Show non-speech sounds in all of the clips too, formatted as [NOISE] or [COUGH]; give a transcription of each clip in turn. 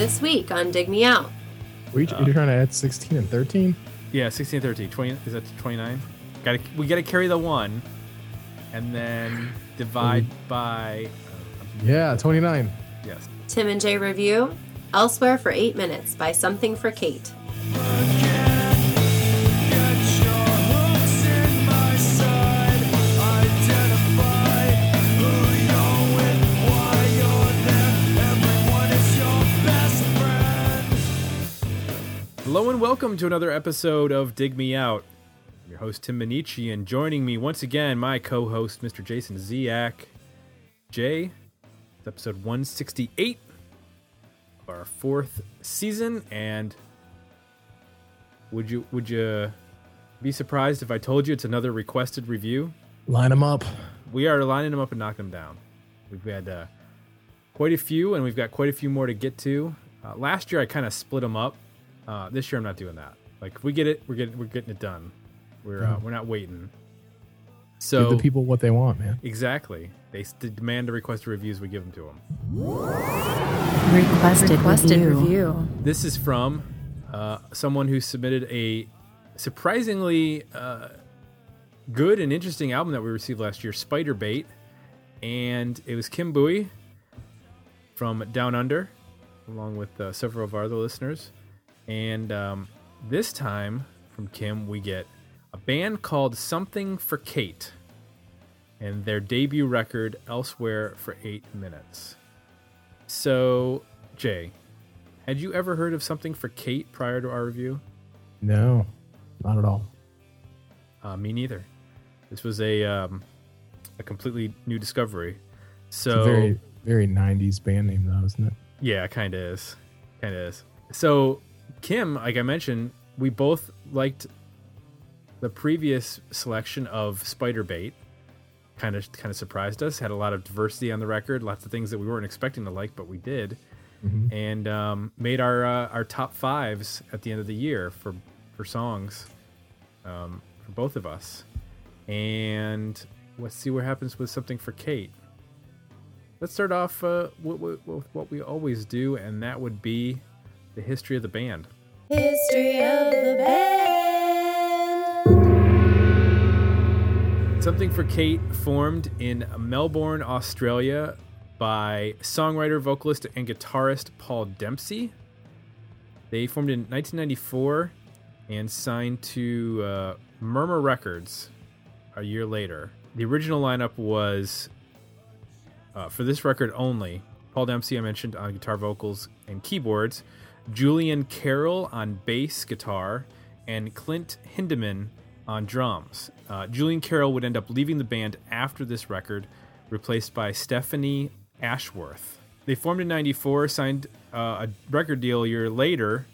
this week on Dig Me Out. Were you, Uh, you're trying to add 16 and 13? Yeah, 16 and 13. 20, is that 29? Got to we got to carry the one, and then divide by. Yeah, 29. Yes. Tim and Jay review Elsewhere for 8 Minutes by Something for Kate. And welcome to another episode of Dig Me Out. I'm your host Tim Minneci, and joining me once again, my co-host Mr. Jason Ziak. Jay, it's episode 168 of our fourth season, and would you would you be surprised if I told you it's another requested review? Line them up. we are lining them up and knocking them down. We've had uh, quite a few, and we've got quite a few more to get to. Uh, last year, I kind of split them up. Uh, this year, I'm not doing that. Like, if we get it, we're getting we're getting it done. We're uh, we're not waiting. So Give the people what they want, man. exactly, they s- demand to request reviews. We give them to them. Requested, Requested review. review. This is from uh, someone who submitted a surprisingly uh, good and interesting album that we received last year, Spiderbait, and it was Kim Bowie from Down Under, along with uh, several of our other listeners. And um, this time from Kim, we get a band called Something for Kate and their debut record, Elsewhere for Eight Minutes. So, Jay, had you ever heard of something for Kate prior to our review? No, not at all. Uh, me neither. This was a um, a completely new discovery. It's So a very, very 90s band name, though, isn't it? yeah, kind of is, kind of is. So Kim, like I mentioned, we both liked the previous selection of Spiderbait. Kind of, kind of surprised us. Had a lot of diversity on the record, lots of things that we weren't expecting to like, but we did. and um, made our uh, our top fives at the end of the year for for songs um, for both of us. And let's see what happens with something for Kate. Let's start off uh, with, with, with what we always do, and that would be the history of the band. History of the band. Something for Kate formed in Melbourne, Australia by songwriter, vocalist, and guitarist Paul Dempsey. They formed in 1994 and signed to uh, Murmur Records a year later. The original lineup was uh, for this record only Paul Dempsey, I mentioned, on guitar, vocals, and keyboards, Julian Carroll on bass guitar, and Clint Hyndman on drums. Uh, Julian Carroll would end up leaving the band after this record, replaced by Stephanie Ashworth. They formed in 94, signed uh, a record deal a year later,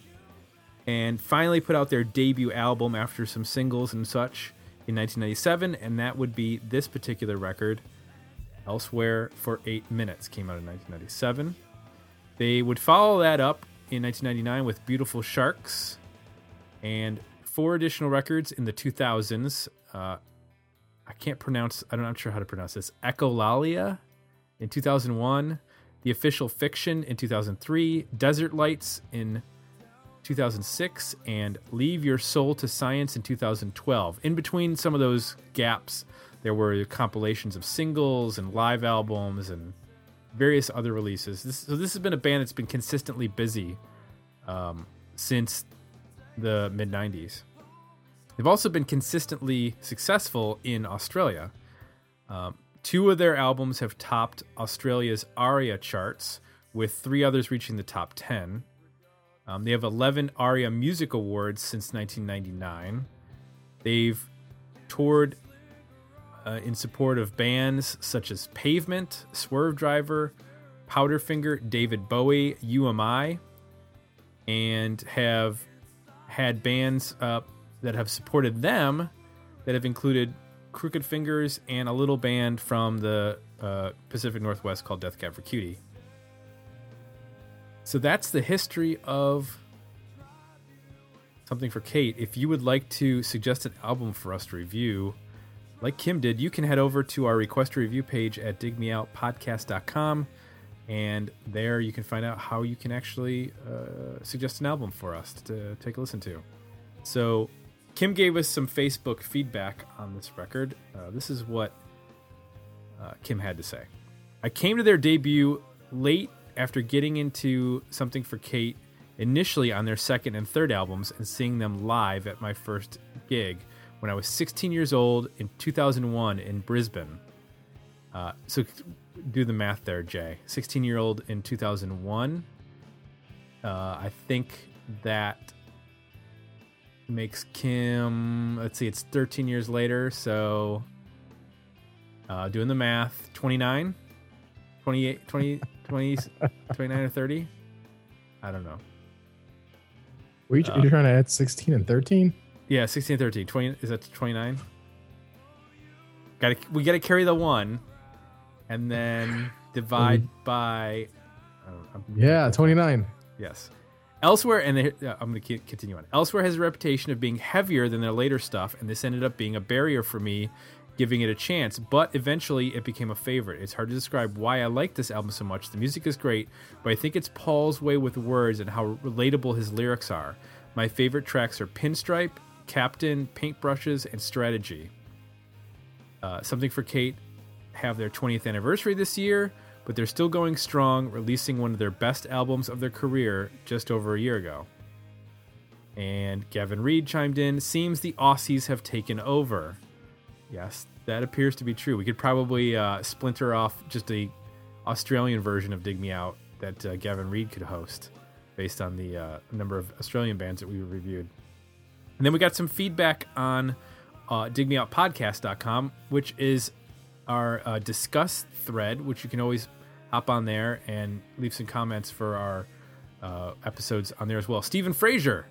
and finally put out their debut album after some singles and such in 1997, and that would be this particular record, Elsewhere for Eight Minutes, came out in 1997. They would follow that up in 1999 with Beautiful Sharks and four additional records in the 2000s. Uh, I can't pronounce, I'm not sure how to pronounce this. Echolalia in 2001, The Official Fiction in 2003, Desert Lights in 2006 and Leave Your Soul to Science in 2012. In between some of those gaps, there were compilations of singles and live albums and various other releases. This, so this has been a band that's been consistently busy um, since the mid 90s. They've also been consistently successful in Australia. Um, two of their albums have topped Australia's ARIA charts, with three others reaching the top 10. Um, they have 11 ARIA Music Awards since 1999. They've toured uh, in support of bands such as Pavement, Swervedriver, Powderfinger, David Bowie, You Am I, and have had bands uh, that have supported them that have included Crooked Fingers and a little band from the uh, Pacific Northwest called Death Cab for Cutie. So that's the history of something for Kate. If you would like to suggest an album for us to review, like Kim did, you can head over to our request review page at digmeoutpodcast.com And there you can find out how you can actually uh, suggest an album for us to take a listen to. So, Kim gave us some Facebook feedback on this record. Uh, this is what uh, Kim had to say. I came to their debut late after getting into something for Kate initially on their second and third albums and seeing them live at my first gig when I was 16 years old in 2001 in Brisbane. Uh, so do the math there, Jay. 16 year old in 2001. Uh, I think that makes Kim, let's see, it's 13 years later. So uh, doing the math, 29, 28, 20, 20, [LAUGHS] 29 or 30. I don't know. Were you, Uh, you trying to add 16 and 13? Yeah, 16, 13. 20 is that 29? Got to we got to carry the 1 and then [SIGHS] divide by don't know, I'm- Yeah, 29. Yes. Elsewhere, and they, uh, I'm going to continue on. Elsewhere has a reputation of being heavier than their later stuff, and this ended up being a barrier for me giving it a chance, but eventually it became a favorite. It's hard to describe why I like this album so much. The music is great, but I think it's Paul's way with words and how relatable his lyrics are. My favorite tracks are Pinstripe, Captain, Paintbrushes, and Strategy. Uh, Something for Kate have their 20th anniversary this year, but they're still going strong, releasing one of their best albums of their career just over a year ago. And Gavin Reed chimed in, seems the Aussies have taken over. Yes, that appears to be true. We could probably uh, splinter off just a Australian version of Dig Me Out that uh, Gavin Reed could host based on the uh, number of Australian bands that we reviewed. And then we got some feedback on uh, digmeoutpodcast.com, which is our uh, Disqus thread, which you can always hop on there and leave some comments for our uh, episodes on there as well. Stephen Frazier,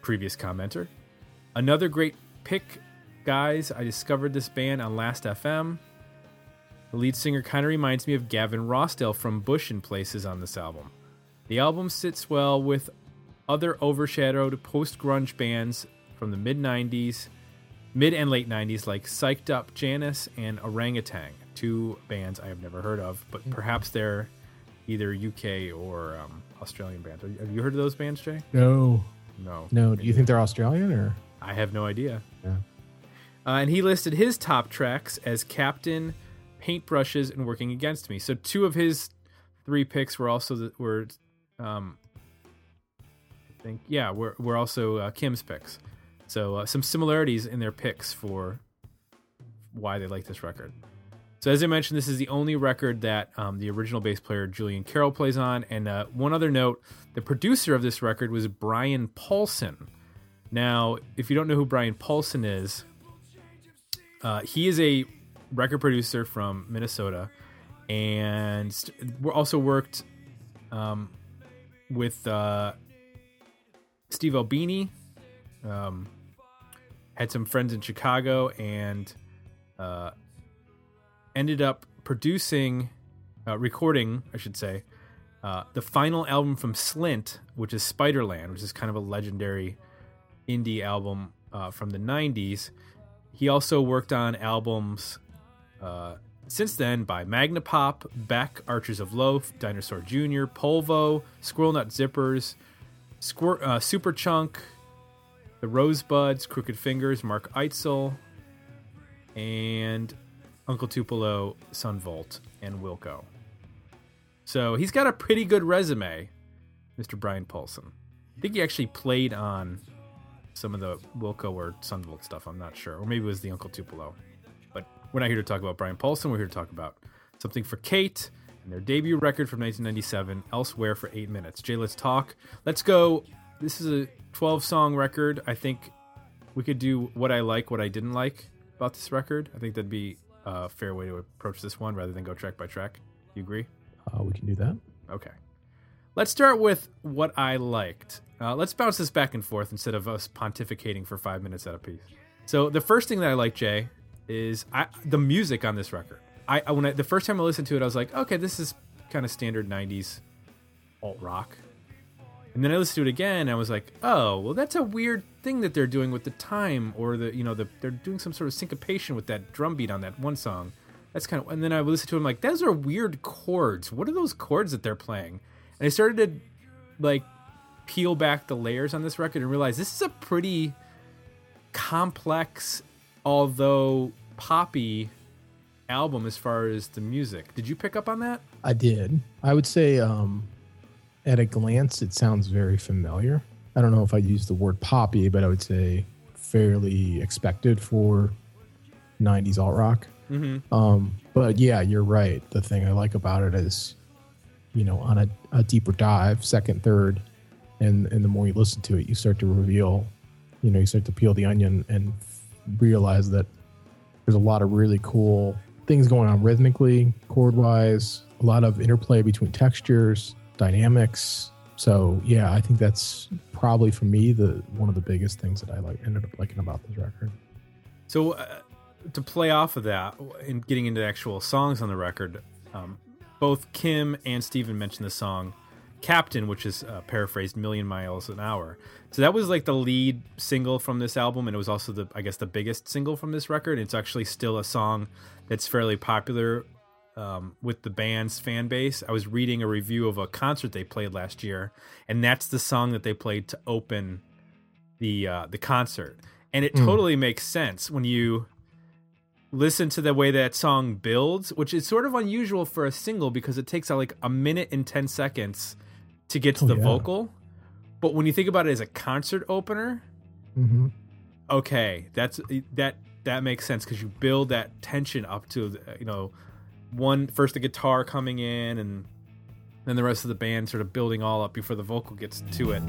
previous commenter. Another great pick, guys. I discovered this band on Last FM. The lead singer kind of reminds me of Gavin Rossdale from Bush in places on this album. The album sits well with other overshadowed post grunge bands from the mid 90s, mid and late 90s, like Psyched Up Janice and Orangutan, two bands I have never heard of, but perhaps they're either UK or um, Australian bands. Have you heard of those bands, Jay? No. No. No. Do you think they're Australian or? I have no idea. Yeah. Uh, and he listed his top tracks as Captain, Paintbrushes, and Working Against Me. So two of his three picks were also the, were, um, think, yeah, we're also uh, Kim's picks. So uh, some similarities in their picks for why they like this record. So as I mentioned, this is the only record that um, the original bass player Julian Carroll plays on. And uh, one other note: the producer of this record was Brian Paulson. Now, if you don't know who Brian Paulson is, uh, he is a record producer from Minnesota, and st- also worked um, with uh, Steve Albini. Um, had some friends in Chicago, and uh, ended up producing, uh, recording, I should say, uh, the final album from Slint, which is Spiderland, which is kind of a legendary indie album uh, from the 90s. He also worked on albums uh, since then by Magnapop, Beck, Archers of Loaf, Dinosaur Jr., Polvo, Squirrel Nut Zippers, Squir- uh, Superchunk, The Rosebuds, Crooked Fingers, Mark Eitzel, and Uncle Tupelo, Son Volt, and Wilco. So he's got a pretty good resume, Mr. Brian Paulson. I think he actually played on some of the Wilco or Son Volt stuff. I'm not sure, or maybe it was the Uncle Tupelo. But we're not here to talk about Brian Paulson. We're here to talk about something for Kate and their debut record from 1997, Elsewhere for eight minutes. Jay, let's talk. Let's go. This is a 12 song record. I think we could do what I like, what I didn't like about this record. I think that'd be a fair way to approach this one rather than go track by track. You agree? Uh, we can do that. Okay. Let's start with what I liked. Uh, let's bounce this back and forth instead of us pontificating for five minutes at a piece. So the first thing that I like, Jay, is I, the music on this record. I, I when I, the first time I listened to it, I was like, okay, this is kind of standard '90s alt rock. And then I listened to it again, and I was like, oh, well, that's a weird thing that they're doing with the time, or the you know the they're doing some sort of syncopation with that drum beat on that one song. that's kind of. And then I listened to him like, those are weird chords. What are those chords that they're playing? And I started to like peel back the layers on this record and realize this is a pretty complex, although poppy album as far as the music. Did you pick up on that? I did. I would say, um, at a glance, it sounds very familiar. I don't know if I'd use the word poppy, but I would say fairly expected for 90s alt rock. Mm-hmm. Um, but yeah, you're right. The thing I like about it is, you know, on a, a deeper dive, second, third, and and the more you listen to it, you start to reveal, you know, you start to peel the onion and realize that there's a lot of really cool things going on rhythmically, chord wise, a lot of interplay between textures, dynamics. So yeah, I think that's probably for me the one of the biggest things that I like ended up liking about this record. So, uh, to play off of that, and getting into actual songs on the record, um, both Kim and Steven mentioned the song Captain, which is uh, paraphrased Million Miles an Hour. So, that was like the lead single from this album, and it was also the, I guess, the biggest single from this record. It's actually still a song that's fairly popular um, with the band's fan base. I was reading a review of a concert they played last year, and that's the song that they played to open the uh, the concert. And it Mm. totally makes sense when you listen to the way that song builds, which is sort of unusual for a single because it takes uh, like a minute and 10 seconds to get to Oh, the yeah. vocal. But when you think about it as a concert opener, Mm-hmm. okay, that's that that makes sense because you build that tension up to you know one first the guitar coming in and then the rest of the band sort of building all up before the vocal gets to it.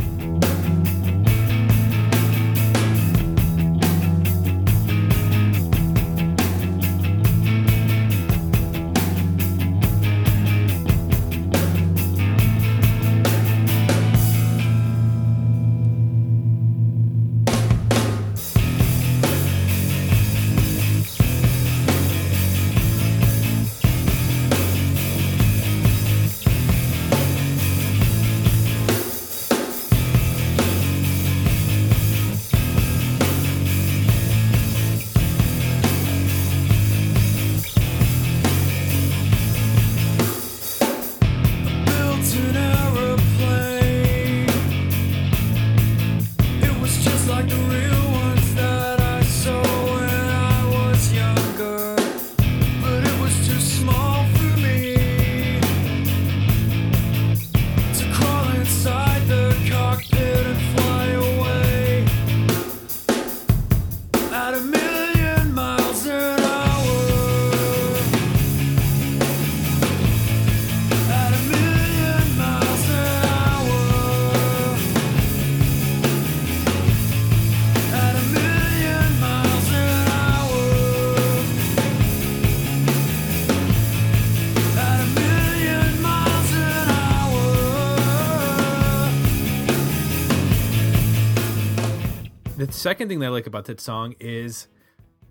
Second thing that I like about that song is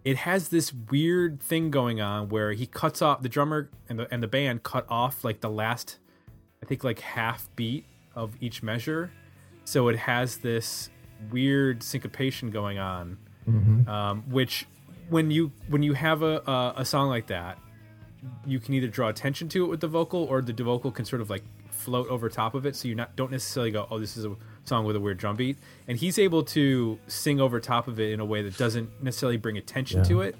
it has this weird thing going on where he cuts off the drummer and the and the band cut off like the last I think like half beat of each measure. So it has this weird syncopation going on. Um, which when you when you have a, a a song like that, you can either draw attention to it with the vocal or the vocal can sort of like float over top of it so you not don't necessarily go oh this is a song with a weird drum beat and he's able to sing over top of it in a way that doesn't necessarily bring attention Yeah. to it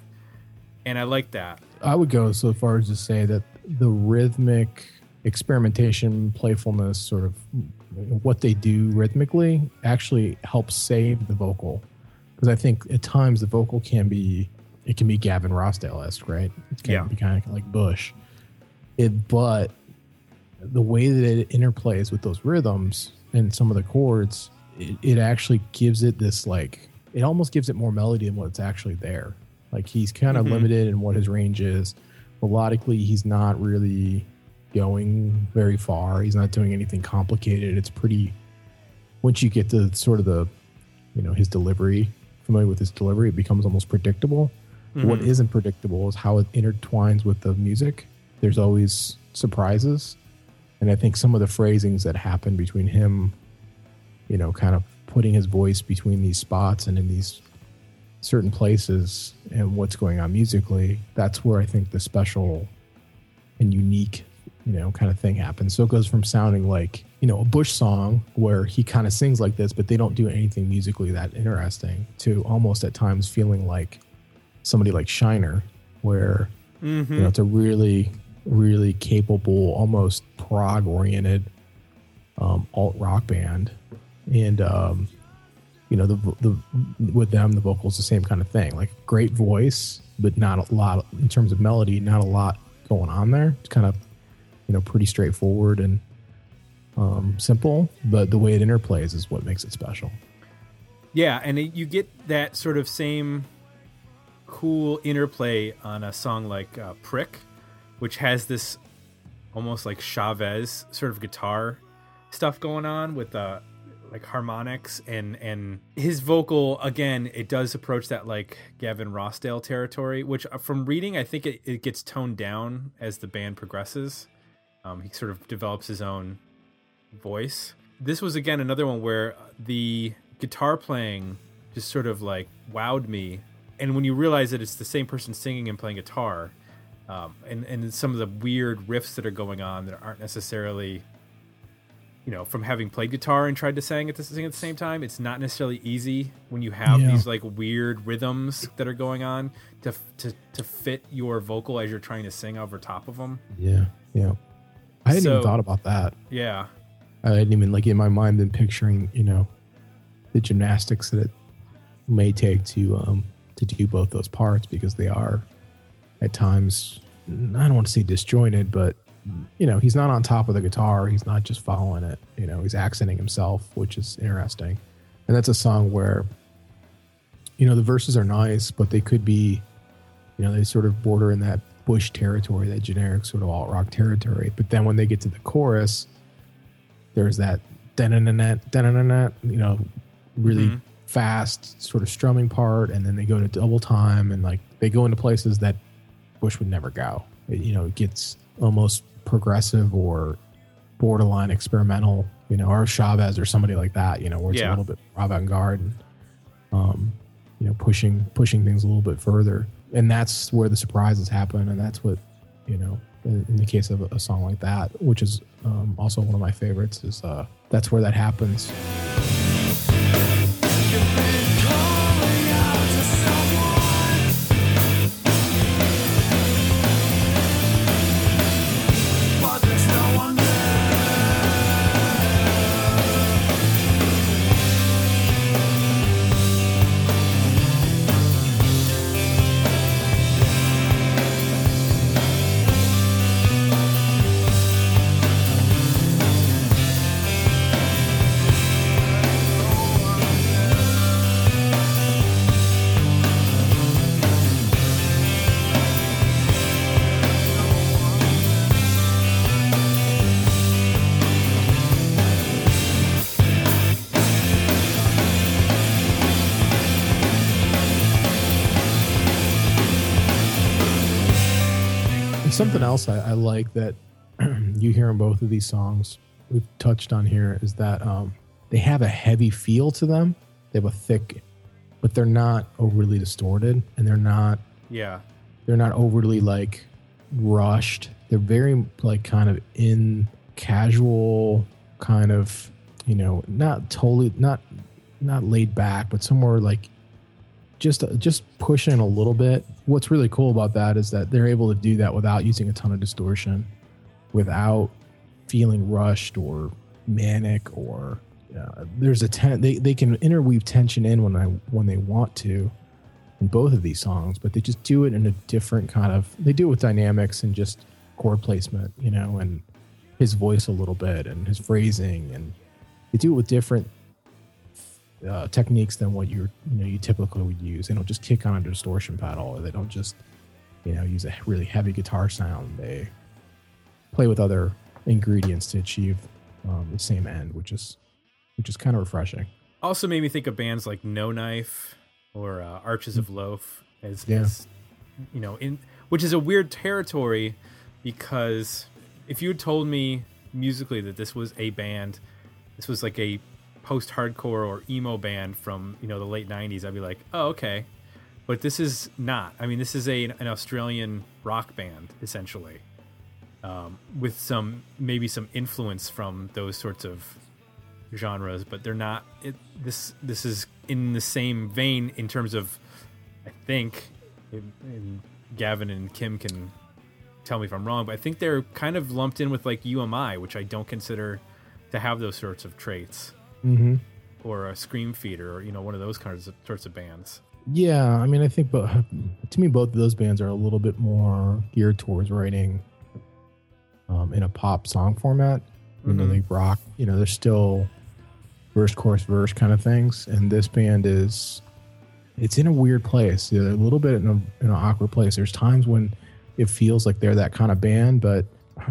and i like that I would go so far as to say that the rhythmic experimentation, playfulness, sort of what they do rhythmically actually helps save the vocal. Because I think at times the vocal can be, it can be Gavin Rossdale esque, right? It can Yeah. be kind of like Bush. It, but the way that it interplays with those rhythms and some of the chords, it, it actually gives it this like, it almost gives it more melody than what's actually there. Like he's kind of Mhm. limited in what his range is. Melodically, he's not really going very far. He's not doing anything complicated. It's pretty. Once you get to sort of the, you know, his delivery, familiar with his delivery, it becomes almost predictable. What Mhm. isn't predictable is how it intertwines with the music. There's always surprises, and I think some of the phrasings that happen between him, you know, kind of putting his voice between these spots and in these certain places and what's going on musically, that's where I think the special and unique, you know, kind of thing happens. So it goes from sounding like, you know, a Bush song where he kind of sings like this, but they don't do anything musically that interesting to almost at times feeling like somebody like Shiner, where, you know, mm-hmm. it's a really, really capable, almost prog oriented um, alt rock band. And, um, you know, the, the with them, the vocals the same kind of thing. Like great voice, but not a lot in terms of melody. Not a lot going on there. It's kind of, you know, pretty straightforward and um, simple. But the way it interplays is what makes it special. Yeah, and it, you get that sort of same cool interplay on a song like uh, Prick, which has this almost like Chavez sort of guitar stuff going on with uh, like harmonics and and his vocal again it does approach that like Gavin Rossdale territory which uh, from reading I think it, it gets toned down as the band progresses. Um, he sort of develops his own voice. This was again another one where the guitar playing just sort of like wowed me. And when you realize that it's the same person singing and playing guitar um, and and some of the weird riffs that are going on that aren't necessarily you know, from having played guitar and tried to sing at the sing at the same time, it's not necessarily easy when you have Yeah. these like weird rhythms that are going on to to to fit your vocal as you're trying to sing over top of them. Yeah, yeah. I hadn't So- even thought about that. Yeah, I hadn't even like in my mind been picturing, you know, the gymnastics that it may take to um to do both those parts because they are at times I don't want to say disjointed, but you know, he's not on top of the guitar, he's not just following it, you know, he's accenting himself, which is interesting. And that's a song where you know, the verses are nice, but they could be you know, they sort of border in that bush territory, that generic sort of alt rock territory. But then when they get to the chorus, there's that da-na-na-na, you know, really Mhm. fast sort of strumming part, and then they go to double time, and like they go into places that Bush would never go. It, you know, it gets almost progressive or borderline experimental, you know, or Chavez or somebody like that, you know, where it's Yeah. a little bit avant-garde and um, you know, pushing pushing things a little bit further, and that's where the surprises happen, and that's what you know. In, in the case of a, a song like that, which is um, also one of my favorites, is uh, that's where that happens. Something else I, I like that [CLEARS THROAT] you hear in both of these songs we've touched on here is that um, they have a heavy feel to them. They have a thick, but they're not overly distorted, and they're not yeah, they're not overly like rushed. They're very like kind of in casual kind of you know not totally not not laid back, but somewhere like just just pushing a little bit. What's really cool about that is that they're able to do that without using a ton of distortion, without feeling rushed or manic or uh, there's a ten they, they can interweave tension in when I when they want to in both of these songs, but they just do it in a different kind of they do it with dynamics and just chord placement, you know, and his voice a little bit and his phrasing and they do it with different uh, techniques than what you're you know you typically would use. They don't just kick on a distortion pedal or they don't just you know use a really heavy guitar sound. They play with other ingredients to achieve um, the same end, which is which is kind of refreshing. also made me think of bands like No Knife or uh, Archers of Loaf as, Yeah. as you know, in which is a weird territory because if you had told me musically that this was a band, this was like a post-hardcore or emo band from you know the late '90s, I'd be like, oh okay. but this is not. I mean, this is a an Australian rock band essentially, um, with some maybe some influence from those sorts of genres, but they're not. It, this this is in the same vein in terms of, I think, and- and Gavin and Kim can tell me if I'm wrong, but I think they're kind of lumped in with like You Am I, which I don't consider to have those sorts of traits, Mm-hmm. or a Screamfeeder, or you know, one of those kinds of sorts of bands. Yeah, I mean, I think, but [LAUGHS] to me, both of those bands are a little bit more geared towards writing um, in a pop song format. You know, they rock. You know, they're still verse, chorus, verse kind of things, and this band is. It's in a weird place. They're a little bit in, a, in an awkward place. There's times when it feels like they're that kind of band, but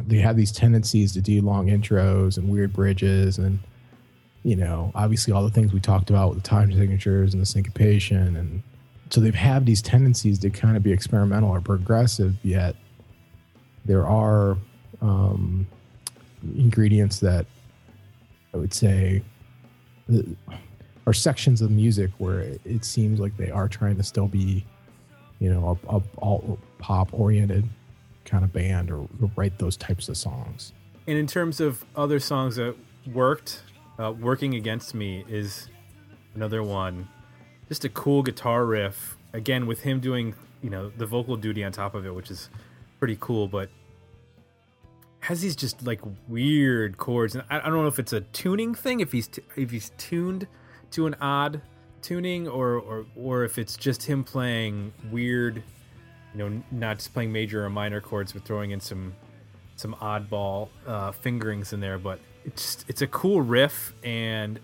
they have these tendencies to do long intros and weird bridges and you know, obviously all the things we talked about with the time signatures and the syncopation. And so they've had these tendencies to kind of be experimental or progressive, yet there are um, ingredients that I would say are sections of music where it, seems like they are trying to still be, you know, a, a alt pop oriented kind of band or write those types of songs. And in terms of other songs that worked, uh, "Working Against Me" is another one. Just a cool guitar riff. Again, with him doing you know the vocal duty on top of it, which is pretty cool. But has these just like weird chords, and I, I don't know if it's a tuning thing, if he's t- if he's tuned to an odd tuning, or or or if it's just him playing weird. You know, not just playing major or minor chords, but throwing in some some oddball uh, fingerings in there, but it's it's a cool riff and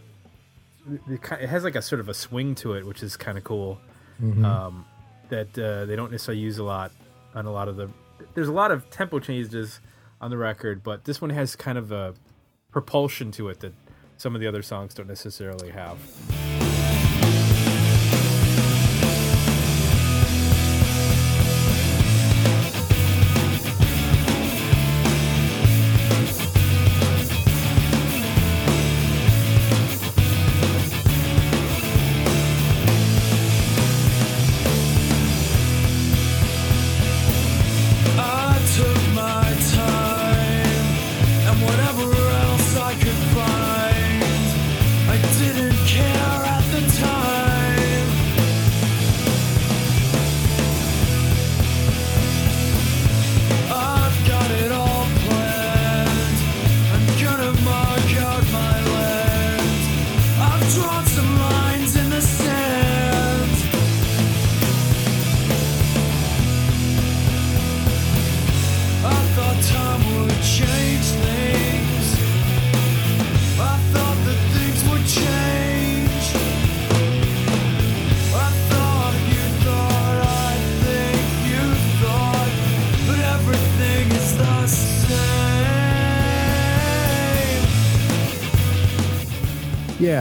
it, it has like a sort of a swing to it, which is kind of cool. Um, that uh, they don't necessarily use a lot on a lot of the. There's a lot of tempo changes on the record, but this one has kind of a propulsion to it that some of the other songs don't necessarily have.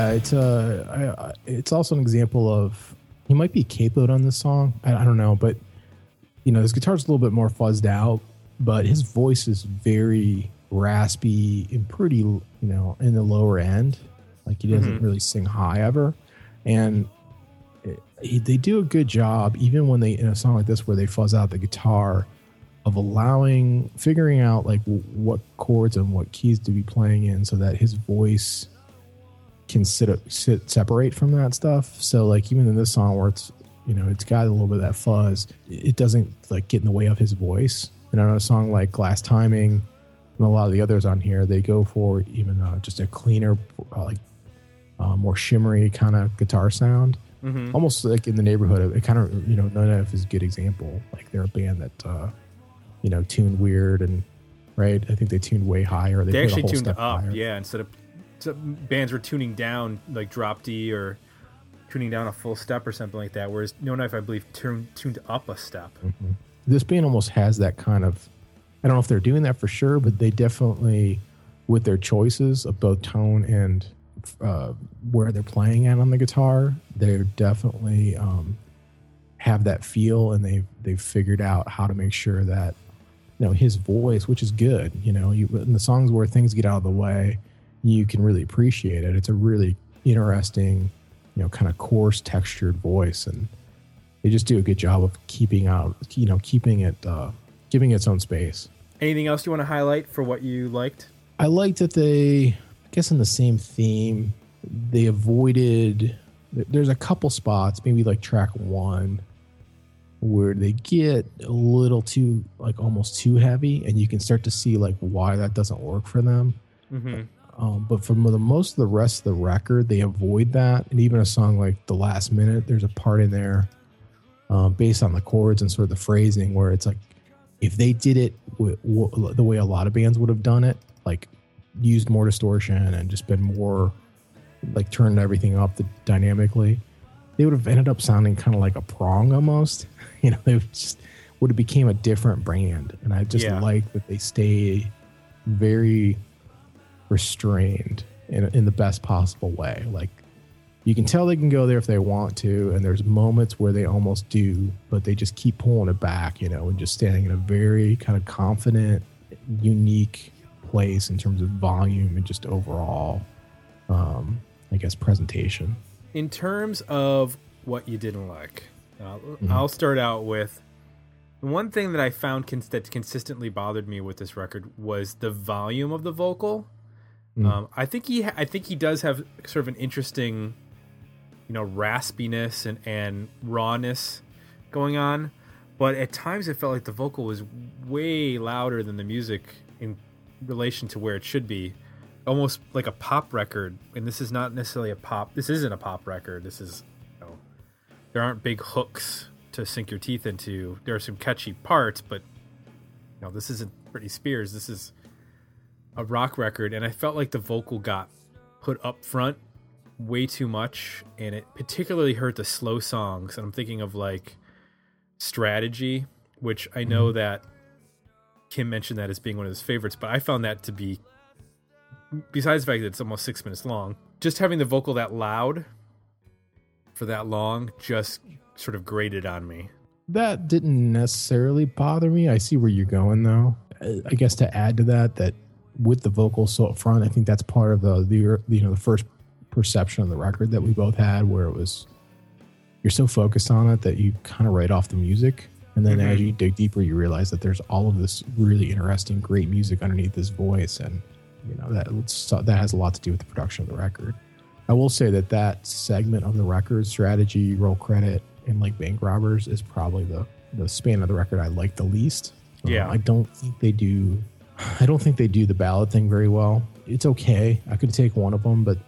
Yeah, it's uh, I, I, it's also an example of he might be capoed on this song. I, I don't know, but you know, his guitar's a little bit more fuzzed out, but his voice is very raspy and pretty, you know, in the lower end. Like he doesn't really sing high ever, and it, he, they do a good job, even when they in a song like this where they fuzz out the guitar, of allowing figuring out like w- what chords and what keys to be playing in, so that his voice can sit, sit separate from that stuff. So like even in this song where it's you know it's got a little bit of that fuzz, it doesn't like get in the way of his voice. And on a song like Glass Timing and a lot of the others on here, they go for even uh, just a cleaner, uh, like uh, more shimmery kind of guitar sound. Almost like in the neighborhood of it kind of you know No Knife is a good example. Like they're a band that uh, you know tuned weird and right. I think they tuned way higher. They a actually tuned up, higher. yeah. Instead of bands were tuning down, like drop D or tuning down a full step or something like that. Whereas No Knife, I believe, tuned tuned up a step. this band almost has that kind of i don't know if they're doing that for sure but they definitely with their choices of both tone and uh, where they're playing at on the guitar they're definitely um, have that feel and they've they've figured out how to make sure that you know his voice which is good you know you in the songs where things get out of the way you can really appreciate it it's a really interesting you know kind of coarse textured voice and they just do a good job of keeping out, you know, keeping it, uh, giving its own space. Anything else you want to highlight for what you liked? I liked that they, I guess, in the same theme, they avoided. There's a couple spots, maybe like track one, where they get a little too, like almost too heavy, and you can start to see like why that doesn't work for them. Mm-hmm. Um, but for the most of the rest of the record, they avoid that. And even a song like "The Last Minute," there's a part in there um, based on the chords and sort of the phrasing where it's like if they did it w- w- the way a lot of bands would have done it, like used more distortion and just been more like turned everything up the, dynamically, they would have ended up sounding kind of like a prong almost. [LAUGHS] You know, they just would have became a different brand. And I just Yeah. like that they stay very restrained in, in the best possible way. Like you can tell they can go there if they want to, and there's moments where they almost do, but they just keep pulling it back, you know, and just standing in a very kind of confident, unique place in terms of volume and just overall, um, I guess, presentation. In terms of what you didn't like, uh, I'll start out with the one thing that I found cons- that consistently bothered me with this record was the volume of the vocal. Um, I think he, ha- I think he does have sort of an interesting, you know, raspiness and and rawness going on, but at times it felt like the vocal was way louder than the music in relation to where it should be. Almost like a pop record and this is not necessarily a pop this isn't a pop record this is you know there aren't big hooks to sink your teeth into. There are some catchy parts but you know this isn't Britney Spears this is a rock record and I felt like the vocal got put up front way too much and it particularly hurt the slow songs and I'm thinking of like strategy which I know mm-hmm. that Kim mentioned that as being one of his favorites, but I found that to be, besides the fact that it's almost six minutes long, just having the vocal that loud for that long just sort of grated on me. That didn't necessarily bother me. I see where you're going though. I I guess to add to that, that with the vocals so up front, I think that's part of the the you know the first perception of the record that we both had, where it was you're so focused on it that you kind of write off the music, and then as you dig deeper, you realize that there's all of this really interesting, great music underneath this voice, and you know that that has a lot to do with the production of the record. I will say that that segment of the record, strategy, roll credit, and like bank robbers, is probably the the span of the record I like the least. Um, Yeah. I don't think they do. [SIGHS] I don't think they do the ballad thing very well. It's okay. I could take one of them, but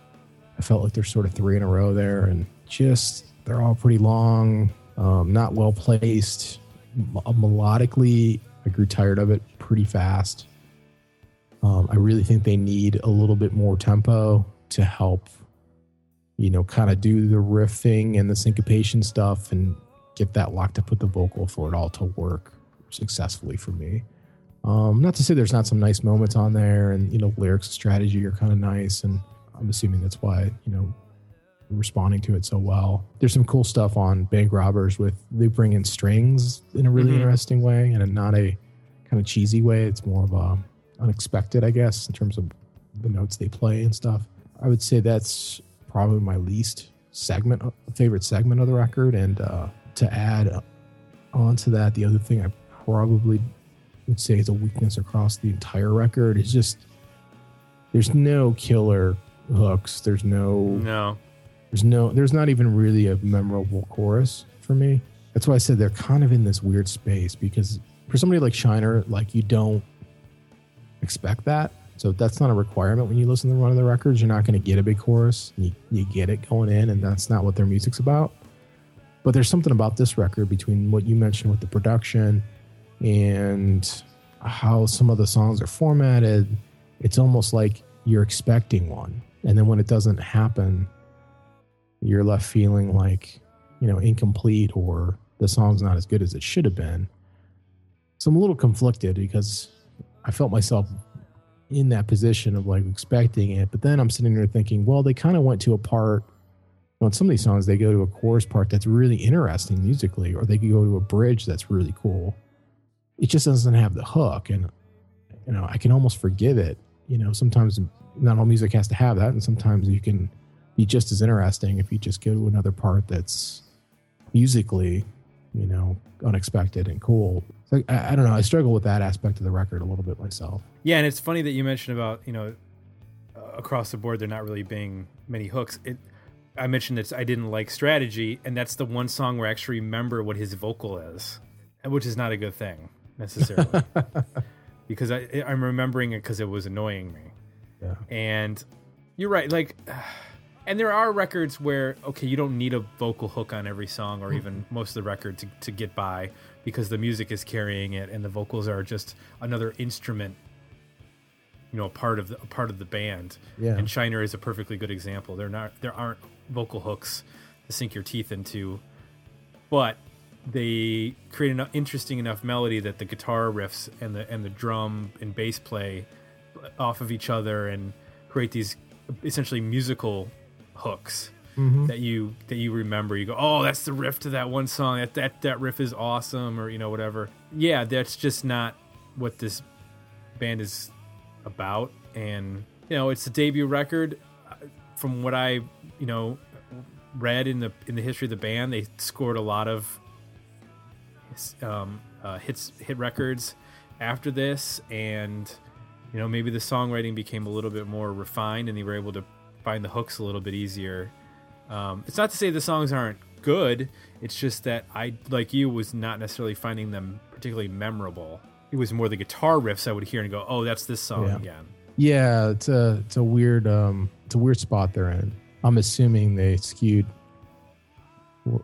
I felt like there's sort of three in a row there, and just they're all pretty long, um, not well placed. Melodically, I grew tired of it pretty fast. Um, I really think they need a little bit more tempo to help, you know, kind of do the riffing and the syncopation stuff and get that locked up with the vocal for it all to work successfully for me. Um, not to say there's not some nice moments on there, and you know, lyrics and strategy are kind of nice, and I'm assuming that's why you know responding to it so well. There's some cool stuff on Bank Robbers with they bring in strings in a really Mhm. interesting way and not a kind of cheesy way. It's more of a unexpected, I guess, in terms of the notes they play and stuff. I would say that's probably my least segment, favorite segment of the record. And uh, to add on to that, the other thing I probably would say is a weakness across the entire record is just there's no killer hooks. There's no No. there's no there's not even really a memorable chorus for me. That's why I said they're kind of in this weird space because for somebody like Shiner, like you don't expect that. So that's not a requirement when you listen to one of the records. You're not going to get a big chorus. You, you get it going in, and that's not what their music's about. But there's something about this record between what you mentioned with the production and how some of the songs are formatted. It's almost like you're expecting one. And then when it doesn't happen, you're left feeling like, you know, incomplete or the song's not as good as it should have been. So I'm a little conflicted because I felt myself in that position of like expecting it. But then I'm sitting there thinking, well, they kind of went to a part on some of these songs, they go to a chorus part that's really interesting musically, or they could go to a bridge that's really cool. It just doesn't have the hook. And, you know, I can almost forgive it. You know, sometimes not all music has to have that. And sometimes you can be just as interesting if you just go to another part that's musically you know, unexpected and cool. So I, I don't know. I struggle with that aspect of the record a little bit myself. Yeah, and it's funny that you mentioned about you know uh, across the board there not really being many hooks. It I mentioned that I didn't like strategy, and that's the one song where I actually remember what his vocal is, which is not a good thing necessarily, [LAUGHS] because I I'm remembering it because it was annoying me. Yeah. And you're right, like. [SIGHS] And there are records where okay, you don't need a vocal hook on every song or even mm-hmm. most of the record to, to get by because the music is carrying it and the vocals are just another instrument you know a part of the a part of the band Yeah. and shiner is a perfectly good example they're not there aren't vocal hooks to sink your teeth into but they create an interesting enough melody that the guitar riffs and the and the drum and bass play off of each other and create these essentially musical hooks mm-hmm. that you that you remember. You go oh that's the riff to that one song. That that that riff is awesome or you know whatever. Yeah that's just not what this band is about. And you know it's a debut record. From what i you know read in the in the history of the band they scored a lot of um, uh, hits hit records after this. And you know maybe the songwriting became a little bit more refined and they were able to find the hooks a little bit easier. Um, it's not to say the songs aren't good. It's just that i like you was not necessarily finding them particularly memorable. It was more the guitar riffs i would hear and go oh that's this song Yeah. again. Yeah, it's a it's a weird um it's a weird spot they're in. I'm assuming they skewed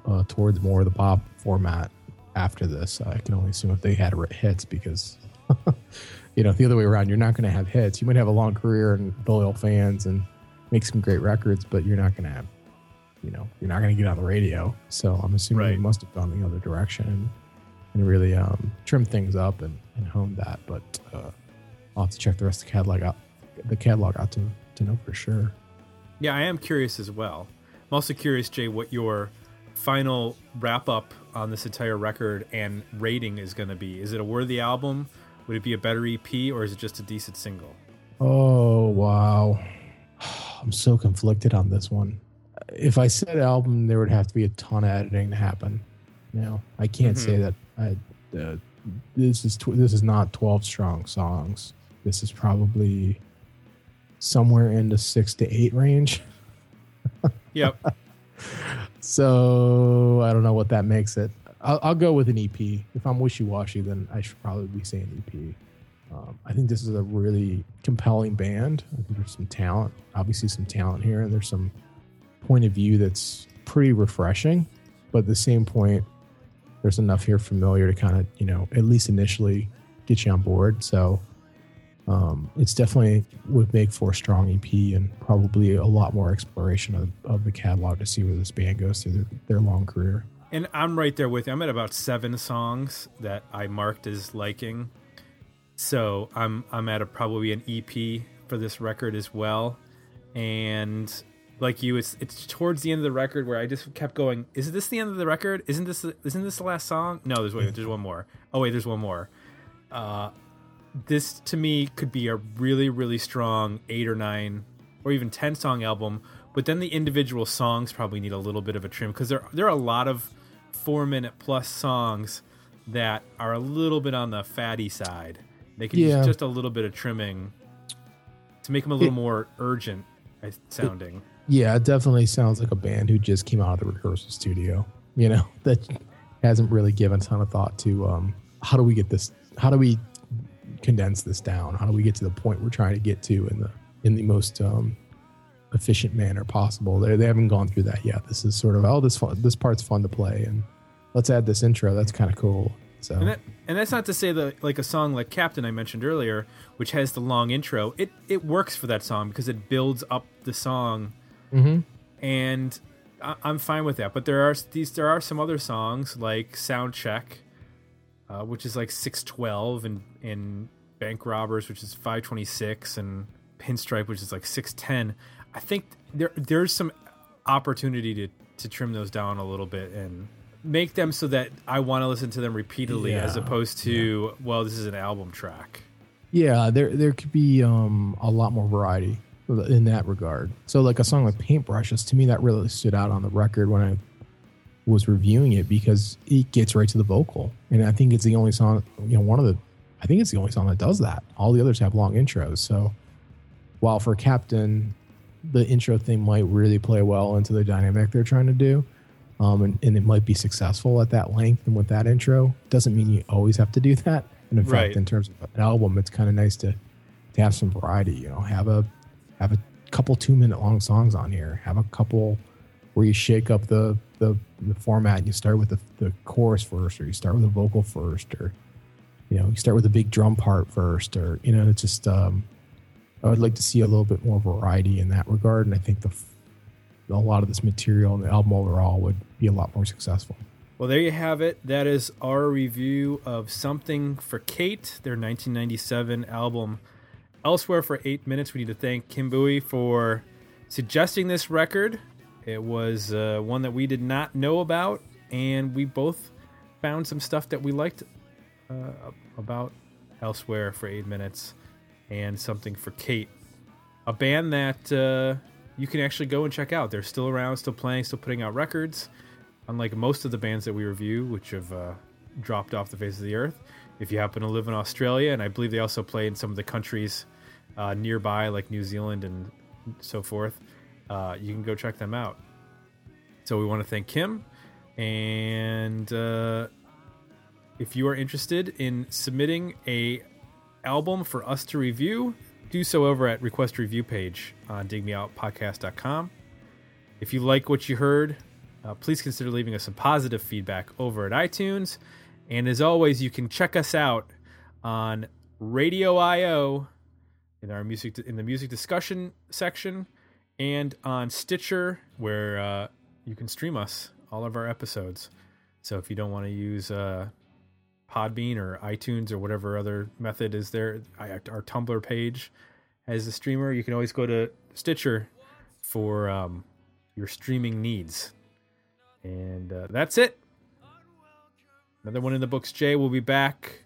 uh, towards more of the pop format after this. I can only assume if they had hits because [LAUGHS] you know the other way around, you're not going to have hits. You might have a long career and loyal fans and make some great records, but you're not going to have you know you're not going to get on the radio. So I'm assuming they must have gone the other direction and, and really um, trimmed things up and, and honed that. But uh, I'll have to check the rest of the catalog out. The catalog out to to know for sure. Yeah, I am curious as well. I'm also curious, Jay, what your final wrap up on this entire record and rating is going to be. Is it a worthy album? Would it be a better EP or is it just a decent single? Oh wow, I'm so conflicted on this one. If I said album, there would have to be a ton of editing to happen. You know, I can't say that. I, uh, this is tw- this is not 12 strong songs. This is probably somewhere in the six to eight range. Yep. [LAUGHS] So I don't know what that makes it. I'll, I'll go with an EP. If I'm wishy washy, then I should probably be saying EP. Um, I think this is a really compelling band. I think there's some talent, obviously some talent here, and there's some point of view that's pretty refreshing. But at the same point, there's enough here familiar to kind of, you know, at least initially get you on board. So um, it's definitely would make for a strong EP and probably a lot more exploration of, of the catalog to see where this band goes through their, their long career. And I'm right there with you. I'm at about seven songs that I marked as liking. So I'm I'm at a probably an EP for this record as well. And like you, it's it's towards the end of the record where I just kept going. Is this the end of the record? Isn't this isn't this the last song? No, there's wait, there's one more. Oh wait, there's one more. Uh, this to me could be a really really strong eight or nine or even 10 song album but then the individual songs probably need a little bit of a trim because there there are a lot of four minute plus songs that are a little bit on the fatty side they can Yeah. use just a little bit of trimming to make them a little more urgent sounding Yeah, it definitely sounds like a band who just came out of the rehearsal studio. You know, [LAUGHS] that hasn't really given a ton of thought to um, how do we get this? How do we condense this down? How do we get to the point we're trying to get to in the in the most um, efficient manner possible? They they haven't gone through that yet. This is sort of oh this fun, this part's fun to play and let's add this intro. That's kind of cool. So And that and that's not to say that like a song like Captain I mentioned earlier, which has the long intro, it it works for that song because it builds up the song, Mhm. and I, I'm fine with that. But there are these there are some other songs like Sound Check, uh, which is like six twelve, and and Bank Robbers, which is five twenty six, and Pinstripe, which is like six ten. I think there there's some opportunity to to trim those down a little bit and make them so that I want to listen to them repeatedly as opposed to well this is an album track. Yeah, there there could be um, a lot more variety in that regard. So like a song like Paintbrushes, to me that really stood out on the record when I was reviewing it because it gets right to the vocal, and I think it's the only song. You know, one of the, I think it's the only song that does that. All the others have long intros. So, while for Captain, the intro thing might really play well into the dynamic they're trying to do, um, and, and it might be successful at that length and with that intro. Doesn't mean you always have to do that. And in Right. fact, in terms of an album, it's kind of nice to to have some variety. You know, have a have a couple two minute long songs on here. Have a couple where you shake up the the, the format. And you start with the, the chorus first, or you start with a vocal first, or you know, you start with a big drum part first, or you know, it's just. Um, I would like to see a little bit more variety in that regard, and I think the a lot of this material and the album overall would be a lot more successful. Well, there you have it. That is our review of Something for Kate, their 1997 album. Elsewhere for eight minutes, we need to thank Kim Bowie for suggesting this record. It was uh, one that we did not know about, and we both found some stuff that we liked uh, about Elsewhere for eight minutes and Something for Kate. A band that uh, you can actually go and check out. They're still around, still playing, still putting out records unlike most of the bands that we review, which have uh, dropped off the face of the earth. If you happen to live in Australia, and I believe they also play in some of the countries uh, nearby, like New Zealand and so forth, uh, you can go check them out. So we want to thank Kim, and uh, if you are interested in submitting a album for us to review, do so over at request review page on digmeoutpodcast.com. If you like what you heard, uh, please consider leaving us some positive feedback over at iTunes. And as always, you can check us out on Radio IO in our music in the music discussion section, and on Stitcher, where uh, you can stream us all of our episodes. So if you don't want to use uh, Podbean or iTunes or whatever other method is there, our Tumblr page as a streamer, you can always go to Stitcher for um, your streaming needs. And uh, that's it. Another one in the books. Jay will be back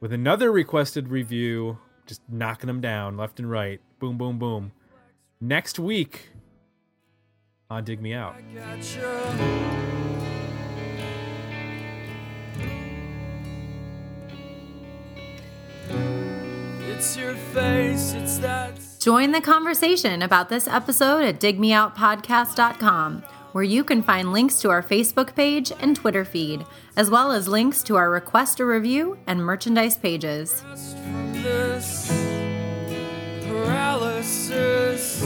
with another requested review, just knocking them down left and right. Boom, boom, boom. Next week on Dig Me Out. It's your face, it's that. Join the conversation about this episode at digmeoutpodcast.com, where you can find links to our Facebook page and Twitter feed, as well as links to our request a review and merchandise pages. Paralysis.